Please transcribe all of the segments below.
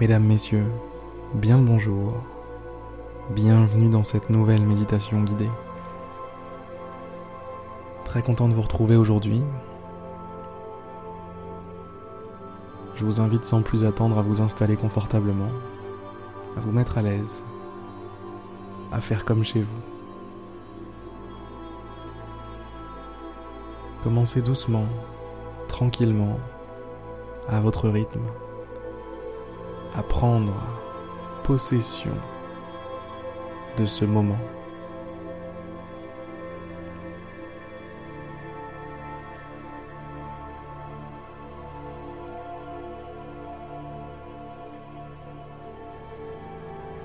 Mesdames, Messieurs, bien le bonjour. Bienvenue dans cette nouvelle méditation guidée. Très content de vous retrouver aujourd'hui. Je vous invite sans plus attendre à vous installer confortablement, à vous mettre à l'aise, à faire comme chez vous. Commencez doucement, tranquillement, à votre rythme, à prendre possession de ce moment.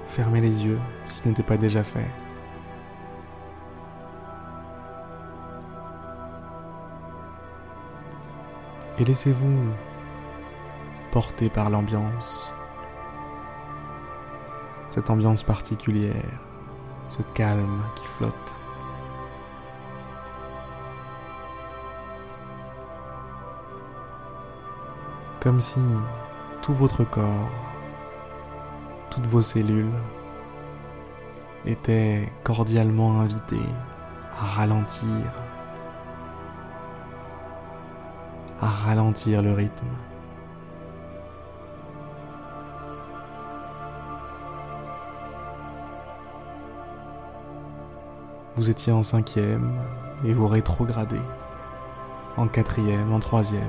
Fermez les yeux si ce n'était pas déjà fait. Et laissez-vous porter par l'ambiance. Cette ambiance particulière, ce calme qui flotte. Comme si tout votre corps, toutes vos cellules étaient cordialement invitées à ralentir à ralentir le rythme. Vous étiez en cinquième et vous rétrogradez en quatrième, en troisième,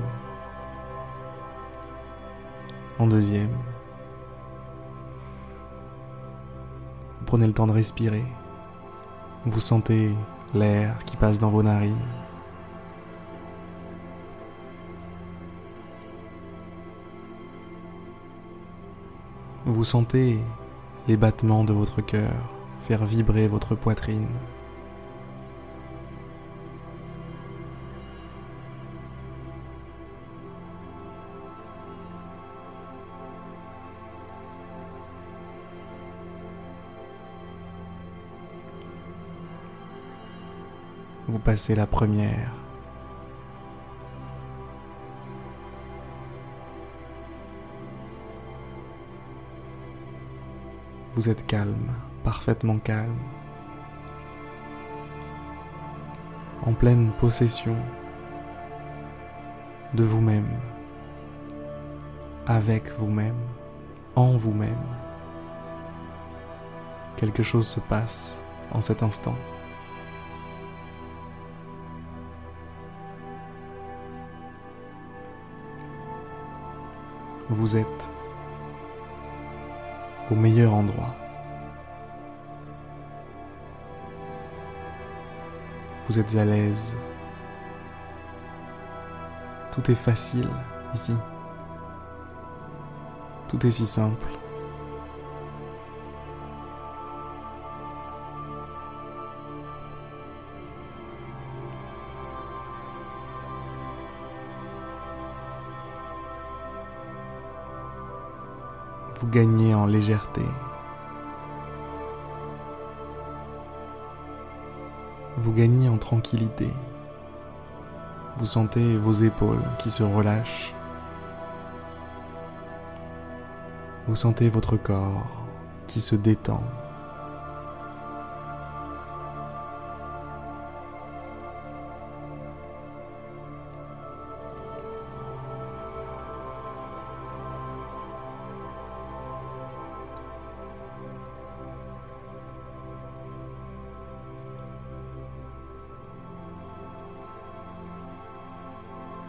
en deuxième. Vous prenez le temps de respirer. Vous sentez l'air qui passe dans vos narines. Vous sentez les battements de votre cœur faire vibrer votre poitrine. Vous passez la première, Vous êtes calme, parfaitement calme, en pleine possession de vous-même, avec vous-même, en vous-même. Quelque chose se passe en cet instant. Vous êtes au meilleur endroit. Vous êtes à l'aise. Tout est facile ici. Tout est si simple. Vous gagnez en légèreté. Vous gagnez en tranquillité. Vous sentez vos épaules qui se relâchent. Vous sentez votre corps qui se détend.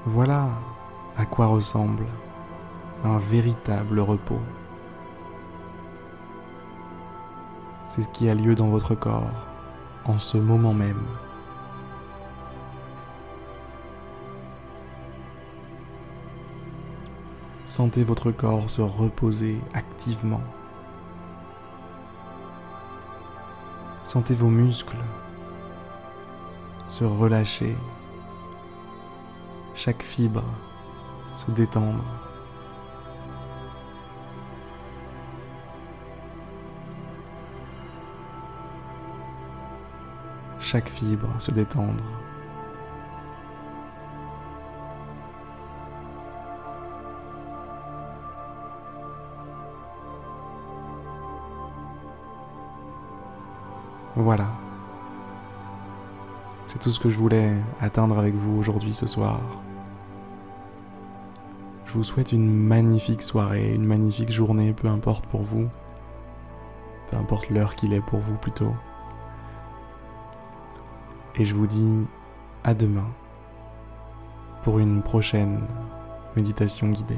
Voilà à quoi ressemble un véritable repos. C'est ce qui a lieu dans votre corps en ce moment même. Sentez votre corps se reposer activement. Sentez vos muscles se relâcher chaque fibre se détendre. Chaque fibre se détendre. Voilà. C'est tout ce que je voulais atteindre avec vous aujourd'hui ce soir. Je vous souhaite une magnifique soirée, une magnifique journée, peu importe pour vous. Peu importe l'heure qu'il est pour vous plutôt. Et je vous dis à demain pour une prochaine méditation guidée.